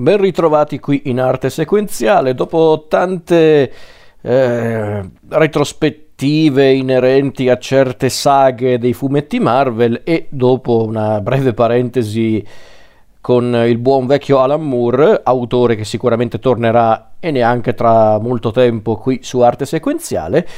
Ben ritrovati qui in arte sequenziale. Dopo tante eh, retrospettive inerenti a certe saghe dei fumetti Marvel e dopo una breve parentesi con il buon vecchio Alan Moore, autore che sicuramente tornerà e neanche tra molto tempo qui su arte sequenziale,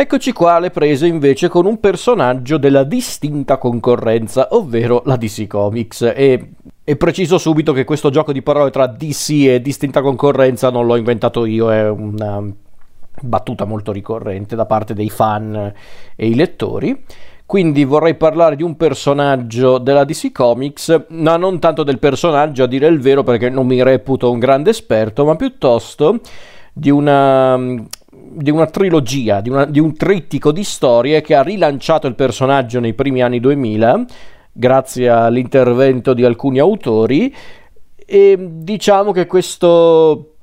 Eccoci qua alle prese invece con un personaggio della distinta concorrenza, ovvero la DC Comics. E, e, preciso subito che questo gioco di parole tra DC e distinta concorrenza non l'ho inventato io, è una battuta molto ricorrente da parte dei fan e i lettori. Quindi vorrei parlare di un personaggio della DC Comics, ma non tanto del personaggio a dire il vero perché non mi reputo un grande esperto, ma piuttosto di una di una trilogia, di, una, di, un trittico di storie che ha rilanciato il personaggio nei primi anni 2000 grazie all'intervento di alcuni autori. E diciamo che questo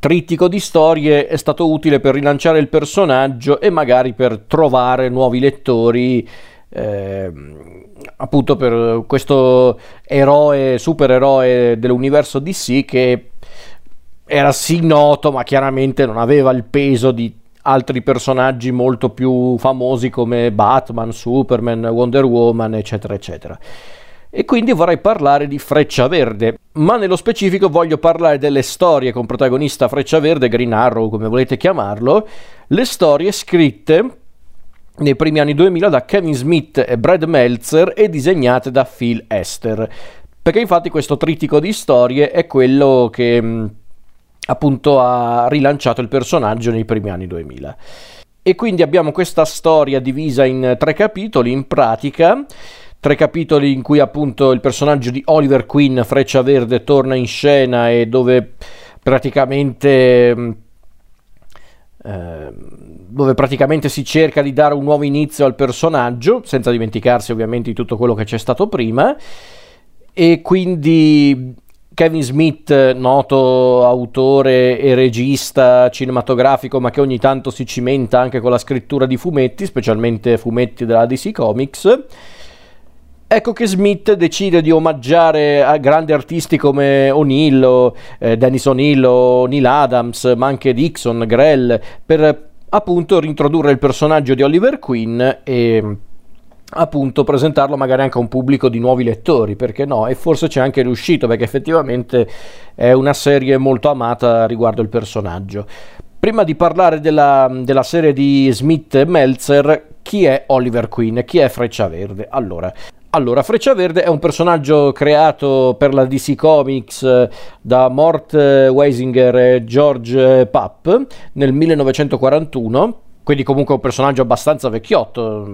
trittico di storie è stato utile per rilanciare il personaggio e magari per trovare nuovi lettori eh, appunto per questo eroe, supereroe dell'universo DC che era sì noto, ma chiaramente non aveva il peso di altri personaggi molto più famosi come Batman, Superman, Wonder Woman, eccetera, eccetera. E quindi vorrei parlare di Freccia Verde, ma nello specifico voglio parlare delle storie con protagonista Freccia Verde, Green Arrow, come volete chiamarlo, le storie scritte nei primi anni 2000 da Kevin Smith e Brad Meltzer e disegnate da Phil Esther. Perché infatti questo trittico di storie è quello che appunto ha rilanciato il personaggio nei primi anni 2000. E quindi abbiamo questa storia divisa in tre capitoli, in pratica, tre capitoli in cui appunto il personaggio di Oliver Queen, Freccia Verde, torna in scena e dove praticamente... Eh, dove praticamente si cerca di dare un nuovo inizio al personaggio, senza dimenticarsi ovviamente di tutto quello che c'è stato prima, e quindi Kevin Smith, noto autore e regista cinematografico, ma che ogni tanto si cimenta anche con la scrittura di fumetti, specialmente fumetti della DC Comics. Ecco che Smith decide di omaggiare a grandi artisti come O'Neill, eh, Dennis O'Neill, Neil Adams, ma anche Dixon, Grell, per appunto rintrodurre il personaggio di Oliver Queen e appunto presentarlo magari anche a un pubblico di nuovi lettori, perché no? E forse c'è anche riuscito, perché effettivamente è una serie molto amata riguardo il personaggio. Prima di parlare della, della serie di Smith e Meltzer, chi è Oliver Queen? Chi è Freccia Verde? Allora, allora, Freccia Verde è un personaggio creato per la DC Comics eh, da Mort Weisinger e George Papp nel 1941 quindi comunque un personaggio abbastanza vecchiotto,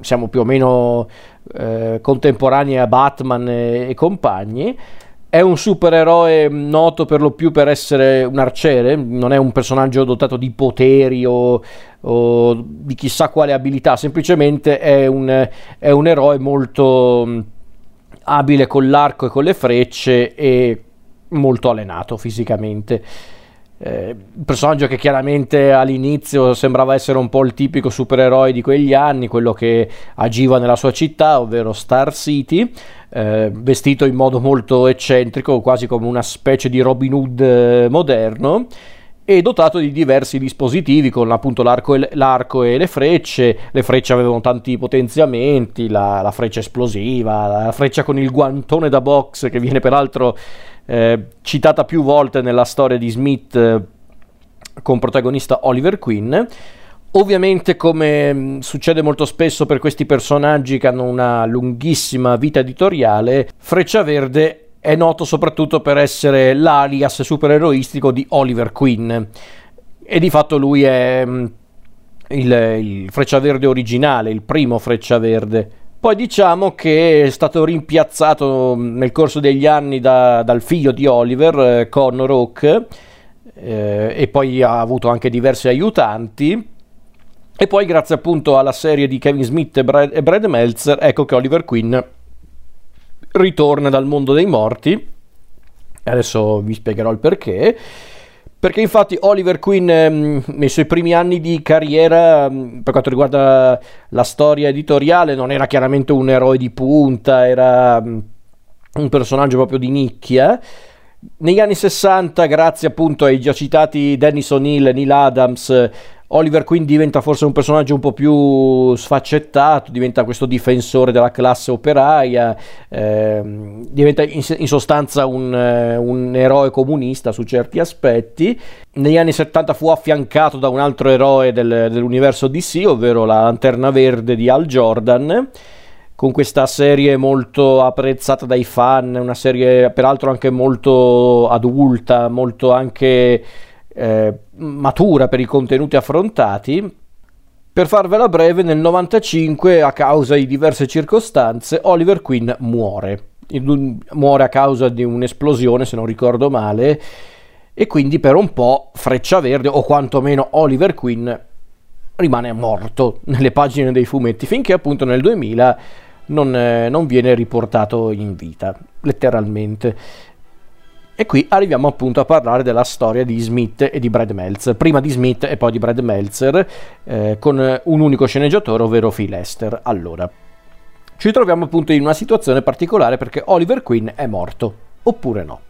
siamo più o meno eh, contemporanei a Batman e, e, compagni. È un supereroe noto per lo più per essere un arciere, non è un personaggio dotato di poteri o, o di chissà quale abilità, semplicemente è un, è un eroe molto mm, abile con l'arco e con le frecce e molto allenato fisicamente. Eh, personaggio che chiaramente all'inizio sembrava essere un po' il tipico supereroe di quegli anni, quello che agiva nella sua città, ovvero Star City, eh, vestito in modo molto eccentrico, quasi come una specie di Robin Hood eh, moderno e dotato di diversi dispositivi con appunto l'arco e, l'arco e, le frecce. Le frecce avevano tanti potenziamenti, la, la, freccia esplosiva, la freccia con il guantone da box che viene peraltro eh, citata più volte nella storia di Smith eh, con protagonista Oliver Queen. Ovviamente, come mm, succede molto spesso per questi personaggi che hanno una lunghissima vita editoriale, Freccia Verde è noto soprattutto per essere l'alias supereroistico di Oliver Queen. E di fatto lui è mm, il, il Freccia Verde originale, il primo Freccia Verde. Poi diciamo che è stato rimpiazzato nel corso degli anni da, dal figlio di Oliver, eh, Connor Hawke, eh, e poi ha avuto anche diversi aiutanti. E poi grazie appunto alla serie di Kevin Smith e Brad, e Brad Meltzer, ecco che Oliver Queen ritorna dal mondo dei morti. Adesso vi spiegherò il perché. Perché infatti Oliver Queen ehm, nei suoi primi anni di carriera, ehm, per quanto riguarda la storia editoriale, non era chiaramente un eroe di punta, era ehm, un personaggio proprio di nicchia. Negli anni 60, grazie appunto ai già citati Dennis O'Neill, Neil Adams, Oliver Queen diventa forse un personaggio un po' più sfaccettato, diventa questo difensore della classe operaia, eh, diventa in, in sostanza un, eh, un, eroe comunista su certi aspetti. Negli anni 70 fu affiancato da un altro eroe del, dell'universo DC, ovvero la Lanterna Verde di Al Jordan con questa serie molto apprezzata dai fan, una serie peraltro anche molto adulta, molto anche eh, matura per i contenuti affrontati. Per farvela breve, nel 95, a causa di diverse circostanze, Oliver Queen muore. Muore a causa di un'esplosione, se non ricordo male, e quindi per un po' Freccia Verde, o quantomeno Oliver Queen, rimane morto nelle pagine dei fumetti, finché appunto nel 2000 non, eh, non viene riportato in vita, letteralmente. E qui arriviamo appunto a parlare della storia di Smith e di Brad Meltzer, prima di Smith e poi di Brad Meltzer, eh, con un unico sceneggiatore, ovvero Phil Lester. Allora, ci troviamo appunto in una situazione particolare perché Oliver Queen è morto, oppure no?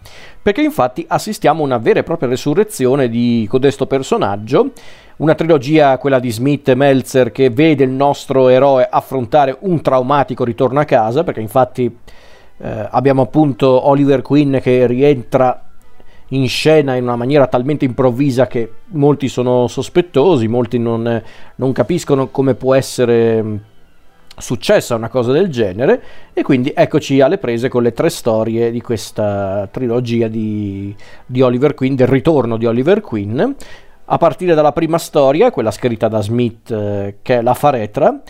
Perché infatti assistiamo a una vera e propria resurrezione di codesto personaggio, una trilogia, quella di Smith e Meltzer, che vede il nostro eroe affrontare un traumatico ritorno a casa, perché infatti eh, abbiamo appunto Oliver Queen che rientra in scena in una maniera talmente improvvisa che molti sono sospettosi, molti non, non capiscono come può essere mm, successa una cosa del genere. E quindi eccoci alle prese con le tre storie di questa trilogia di, di Oliver Queen, del ritorno di Oliver Queen. A partire dalla prima storia, quella scritta da Smith eh, che è la Faretra,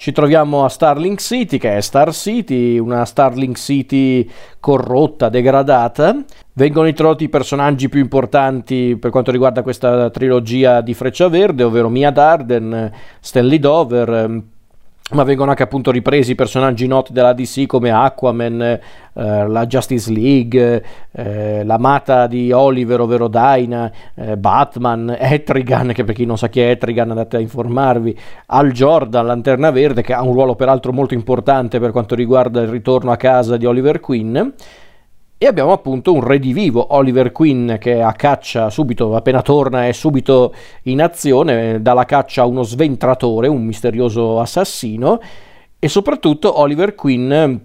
ci troviamo a Starling City, che è Star City, una Starling City corrotta, degradata. Vengono introdotti i personaggi più importanti per quanto riguarda questa trilogia di Freccia Verde, ovvero Mia Darden, Stanley Dover, ma vengono anche appunto ripresi personaggi noti della DC come Aquaman, eh, la Justice League, eh, l'amata di Oliver, ovvero Dinah, eh, Batman, Etrigan, che per chi non sa chi è Etrigan andate a informarvi, Al Jordan, Lanterna Verde, che ha un ruolo peraltro molto importante per quanto riguarda il ritorno a casa di Oliver Queen. E abbiamo appunto un redivivo, Oliver Queen, che a caccia subito, appena torna, è subito in azione, dà la caccia a uno sventratore, un misterioso assassino, e soprattutto Oliver Queen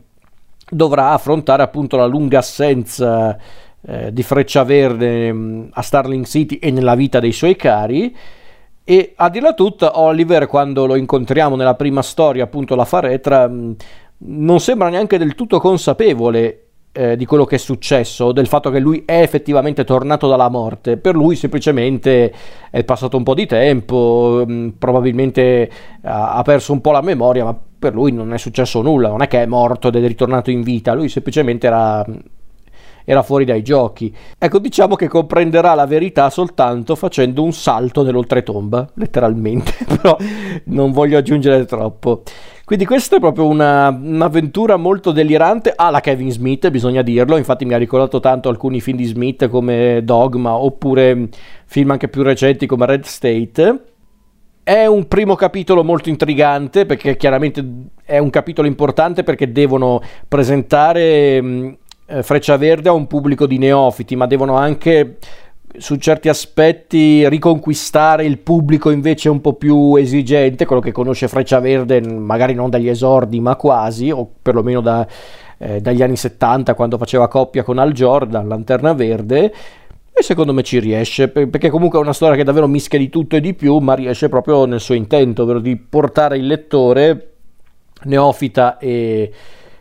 dovrà affrontare appunto la lunga assenza eh, di Freccia Verde mm, a Starling City e nella vita dei suoi cari. E a dirla tutta, Oliver, quando lo incontriamo nella prima storia, appunto la faretra, mm, non sembra neanche del tutto consapevole eh, di quello che è successo, del fatto che lui è effettivamente tornato dalla morte. Per lui semplicemente è passato un po' di tempo, mm, probabilmente ha, ha perso un po' la memoria, ma per lui non è successo nulla, non è che è morto ed è ritornato in vita, lui semplicemente era era fuori dai giochi. Ecco, diciamo che comprenderà la verità soltanto facendo un salto nell'oltretomba, letteralmente, però non voglio aggiungere troppo. Quindi questa è proprio una, un'avventura molto delirante alla Kevin Smith, bisogna dirlo, infatti mi ha ricordato tanto alcuni film di Smith come Dogma oppure film anche più recenti come Red State. È un primo capitolo molto intrigante perché chiaramente è un capitolo importante perché devono presentare mh, eh, Freccia Verde a un pubblico di neofiti, ma devono anche su certi aspetti riconquistare il pubblico invece un po' più esigente, quello che conosce Freccia Verde magari non dagli esordi ma quasi, o perlomeno da, eh, dagli anni 70 quando faceva coppia con Al Jordan, Lanterna Verde, e secondo me ci riesce, perché comunque è una storia che davvero mischia di tutto e di più, ma riesce proprio nel suo intento, ovvero di portare il lettore neofita e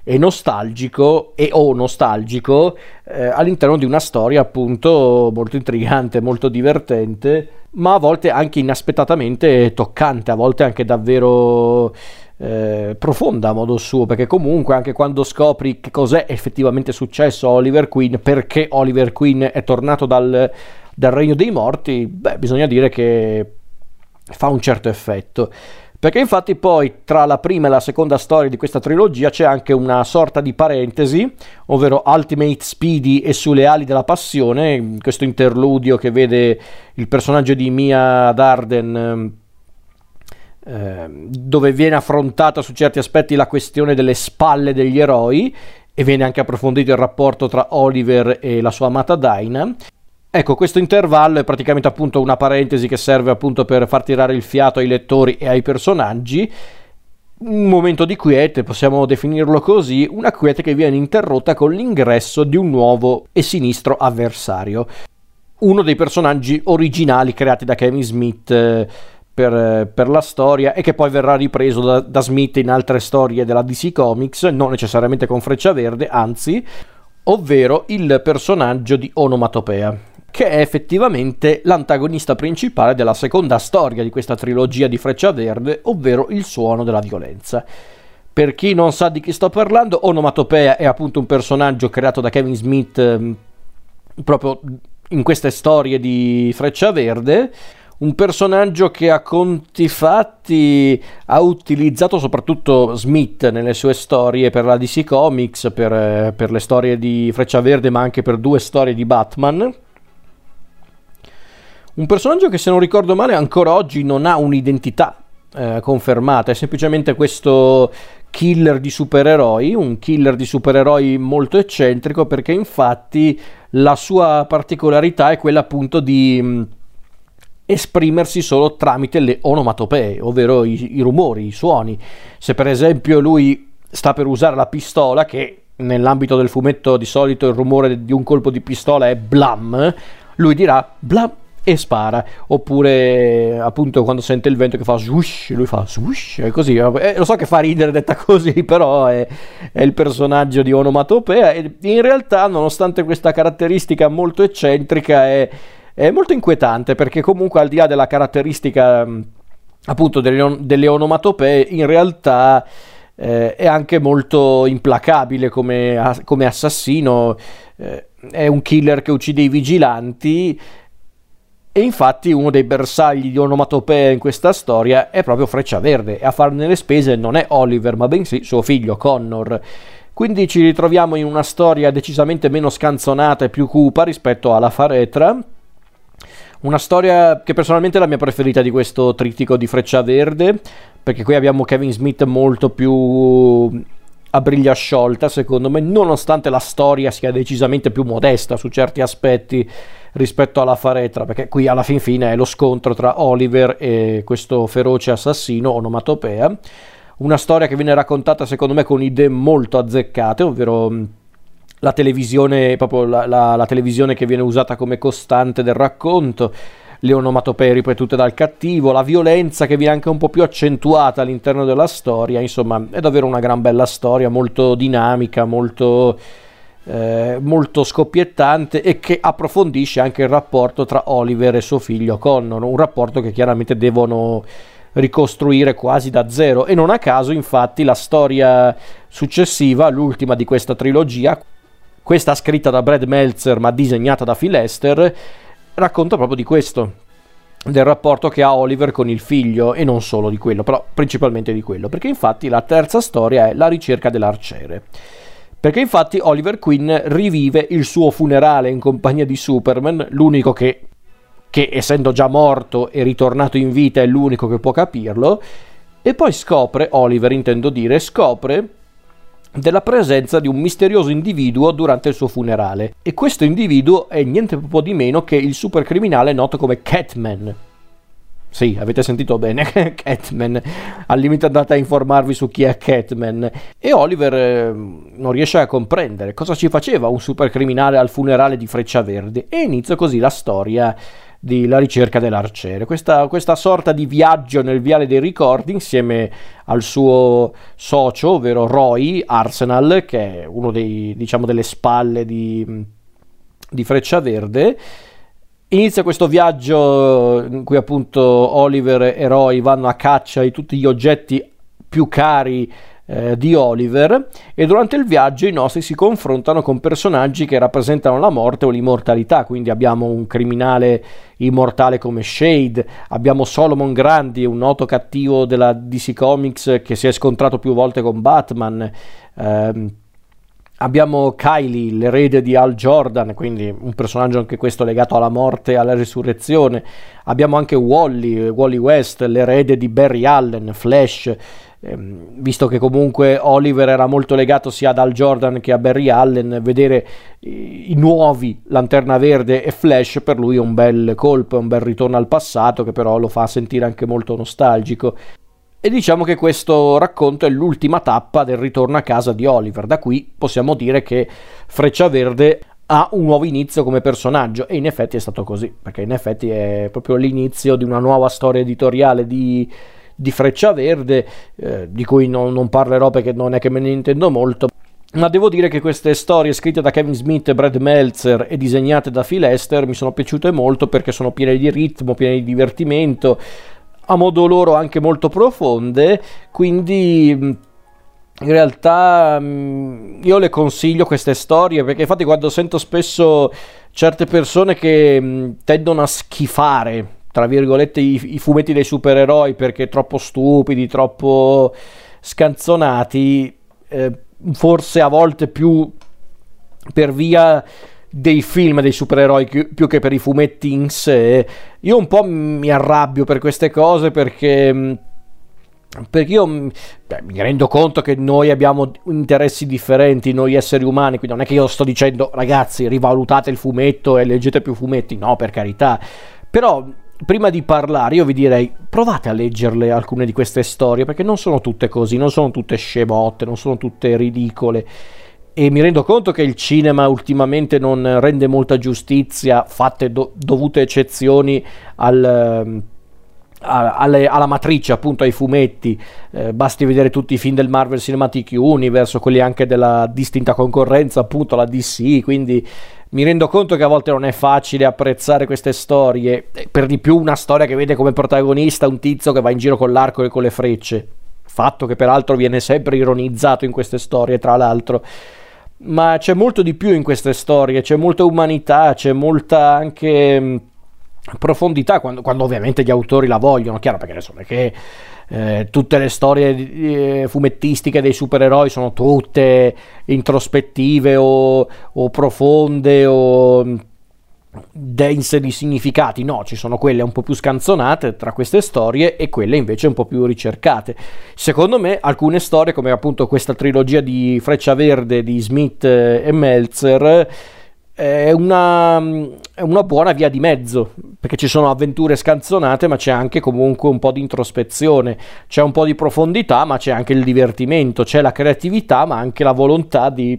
e nostalgico e o nostalgico eh, all'interno di una storia appunto molto intrigante, molto divertente, ma a volte anche inaspettatamente toccante, a volte anche davvero eh, profonda a modo suo, perché comunque anche quando scopri che cos'è effettivamente successo a Oliver Queen, perché Oliver Queen è tornato dal, dal regno dei morti, beh, bisogna dire che fa un certo effetto. Perché infatti poi tra la prima e la seconda storia di questa trilogia c'è anche una sorta di parentesi, ovvero Ultimate Speedy e sulle ali della passione, questo interludio che vede il personaggio di Mia Darden eh, dove viene affrontata su certi aspetti la questione delle spalle degli eroi e viene anche approfondito il rapporto tra Oliver e la sua amata Dinah. Ecco, questo intervallo è praticamente appunto una parentesi che serve appunto per far tirare il fiato ai lettori e ai personaggi. Un momento di quiete, possiamo definirlo così, una quiete che viene interrotta con l'ingresso di un nuovo e sinistro avversario. Uno dei personaggi originali creati da Kevin Smith eh, per, per, la storia e che poi verrà ripreso da, da Smith in altre storie della DC Comics, non necessariamente con Freccia Verde, anzi, ovvero il personaggio di Onomatopea che è effettivamente l'antagonista principale della seconda storia di questa trilogia di Freccia Verde, ovvero il suono della violenza. Per chi non sa di chi sto parlando, Onomatopea è appunto un personaggio creato da Kevin Smith eh, proprio in queste storie di Freccia Verde, un personaggio che a conti fatti ha utilizzato soprattutto Smith nelle sue storie per la DC Comics, per, eh, per le storie di Freccia Verde, ma anche per due storie di Batman un personaggio che se non ricordo male ancora oggi non ha un'identità eh, confermata, è semplicemente questo killer di supereroi, un killer di supereroi molto eccentrico perché infatti la sua particolarità è quella appunto di mh, mm, esprimersi solo tramite le onomatopee, ovvero i, i rumori, i suoni. Se per esempio lui sta per usare la pistola che nell'ambito del fumetto di solito il rumore di un colpo di pistola è blam, lui dirà blam e spara. Oppure appunto quando sente il vento che fa swoosh, lui fa swoosh, e così. Eh, lo so che fa ridere detta così, però è, è, il personaggio di Onomatopea e in realtà nonostante questa caratteristica molto eccentrica è, è molto inquietante perché comunque al di là della caratteristica appunto delle, delle onomatopee in realtà eh, è anche molto implacabile come, come assassino, eh, è un killer che uccide i vigilanti e infatti uno dei bersagli di onomatopea in questa storia è proprio Freccia Verde e a farne le spese non è Oliver ma bensì suo figlio Connor. Quindi ci ritroviamo in una storia decisamente meno scanzonata e più cupa rispetto alla Faretra. Una storia che personalmente è la mia preferita di questo trittico di Freccia Verde, perché qui abbiamo Kevin Smith molto più a briglia sciolta, secondo me, nonostante la storia sia decisamente più modesta su certi aspetti rispetto alla Faretra, perché qui alla fin fine è lo scontro tra Oliver e questo feroce assassino, onomatopea. Una storia che viene raccontata secondo me con idee molto azzeccate, ovvero la televisione, proprio la, la, la televisione che viene usata come costante del racconto, le onomatopee ripetute dal cattivo, la violenza che viene anche un po' più accentuata all'interno della storia, insomma è davvero una gran bella storia, molto dinamica, molto, eh, molto scoppiettante e che approfondisce anche il rapporto tra Oliver e suo figlio Connor, un rapporto che chiaramente devono ricostruire quasi da zero. E non a caso infatti la storia successiva, l'ultima di questa trilogia, questa scritta da Brad Meltzer ma disegnata da Phil Lester, racconta proprio di questo, del rapporto che ha Oliver con il figlio e non solo di quello, però principalmente di quello, perché infatti la terza storia è la ricerca dell'arciere. Perché infatti Oliver Queen rivive il suo funerale in compagnia di Superman, l'unico che, che essendo già morto e ritornato in vita è l'unico che può capirlo, e poi scopre, Oliver intendo dire, scopre della presenza di un misterioso individuo durante il suo funerale. E questo individuo è niente po' di meno che il supercriminale noto come Catman. Sì, avete sentito bene, Catman. Al limite andate a informarvi su chi è Catman. E Oliver eh, non riesce a comprendere cosa ci faceva un supercriminale al funerale di Freccia Verde. E inizia così la storia di La ricerca dell'arciere. Questa, questa, sorta di viaggio nel viale dei ricordi insieme al suo socio, ovvero Roy Arsenal, che è uno dei, diciamo, delle spalle di, di Freccia Verde. Inizia questo viaggio in cui appunto Oliver e Roy vanno a caccia di tutti gli oggetti più cari eh, di Oliver e durante il viaggio i nostri si confrontano con personaggi che rappresentano la morte o l'immortalità, quindi abbiamo un criminale immortale come Shade, abbiamo Solomon Grandi, un noto cattivo della DC Comics che si è scontrato più volte con Batman. Ehm, Abbiamo Kylie, l'erede di Al Jordan, quindi un personaggio anche questo legato alla morte e alla risurrezione. Abbiamo anche Wally, Wally West, l'erede di Barry Allen, Flash, visto che comunque Oliver era molto legato sia ad Al Jordan che a Barry Allen, vedere i, i nuovi Lanterna Verde e Flash per lui è un bel colpo, è un bel ritorno al passato che però lo fa sentire anche molto nostalgico. E diciamo che questo racconto è l'ultima tappa del ritorno a casa di Oliver. Da qui possiamo dire che Freccia Verde ha un nuovo inizio come personaggio e in effetti è stato così, perché in effetti è proprio l'inizio di una nuova storia editoriale di, di Freccia Verde, eh, di cui non, non parlerò perché non è che me ne intendo molto. Ma devo dire che queste storie scritte da Kevin Smith e Brad Meltzer e disegnate da Phil Esther mi sono piaciute molto perché sono piene di ritmo, piene di divertimento, a modo loro anche molto profonde, quindi in realtà io le consiglio queste storie perché infatti quando sento spesso certe persone che tendono a schifare tra virgolette i, i fumetti dei supereroi perché troppo stupidi, troppo scanzonati, eh, forse a volte più per via dei film dei supereroi più che per i fumetti in sé. Io un po' mi arrabbio per queste cose perché mm, perché io mm, beh, mi rendo conto che noi abbiamo interessi differenti, noi esseri umani, quindi non è che io sto dicendo ragazzi rivalutate il fumetto e leggete più fumetti, no per carità, però prima di parlare io vi direi provate a leggerle alcune di queste storie perché non sono tutte così, non sono tutte scebotte, non sono tutte ridicole e mi rendo conto che il cinema ultimamente non rende molta giustizia, fatte do- dovute eccezioni al, ehm, alle, alla matrice, appunto ai fumetti. Eh, basti vedere tutti i film del Marvel Cinematic Universe, quelli anche della distinta concorrenza, appunto la DC. Quindi mi rendo conto che a volte non è facile apprezzare queste storie. Per di più, una storia che vede come protagonista un tizio che va in giro con l'arco e con le frecce. Fatto che peraltro viene sempre ironizzato in queste storie, tra l'altro ma c'è molto di più in queste storie, c'è molta umanità, c'è molta anche mh, profondità quando, quando, ovviamente gli autori la vogliono, chiaro perché adesso non è che eh, tutte le storie eh, fumettistiche dei supereroi sono tutte introspettive o, o profonde o dense di significati, no, ci sono quelle un po' più scanzonate tra queste storie e quelle invece un po' più ricercate. Secondo me alcune storie, come appunto questa trilogia di Freccia Verde di Smith e Meltzer, è una, è una buona via di mezzo, perché ci sono avventure scanzonate, ma c'è anche comunque un po' di introspezione, c'è un po' di profondità, ma c'è anche il divertimento, c'è la creatività, ma anche la volontà di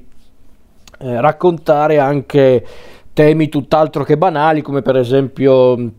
eh, raccontare anche temi tutt'altro che banali, come per esempio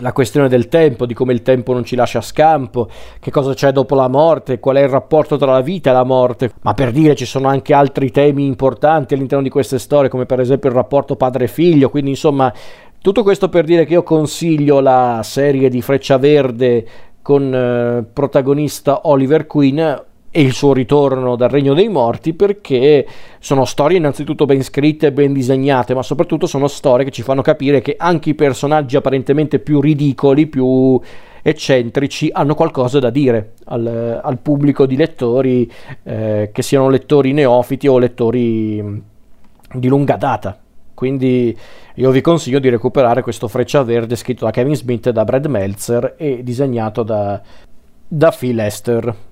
la questione del tempo, di come il tempo non ci lascia scampo, che cosa c'è dopo la morte, qual è il rapporto tra la vita e la morte, ma per dire ci sono anche altri temi importanti all'interno di queste storie, come per esempio il rapporto padre-figlio, quindi insomma tutto questo per dire che io consiglio la serie di Freccia Verde con eh, protagonista Oliver Queen e il suo ritorno dal regno dei morti perché sono storie innanzitutto ben scritte e ben disegnate, ma soprattutto sono storie che ci fanno capire che anche i personaggi apparentemente più ridicoli, più eccentrici, hanno qualcosa da dire al, al pubblico di lettori, eh, che siano lettori neofiti o lettori di lunga data. Quindi io vi consiglio di recuperare questo Freccia Verde scritto da Kevin Smith da Brad Meltzer e disegnato da, da Phil Lester.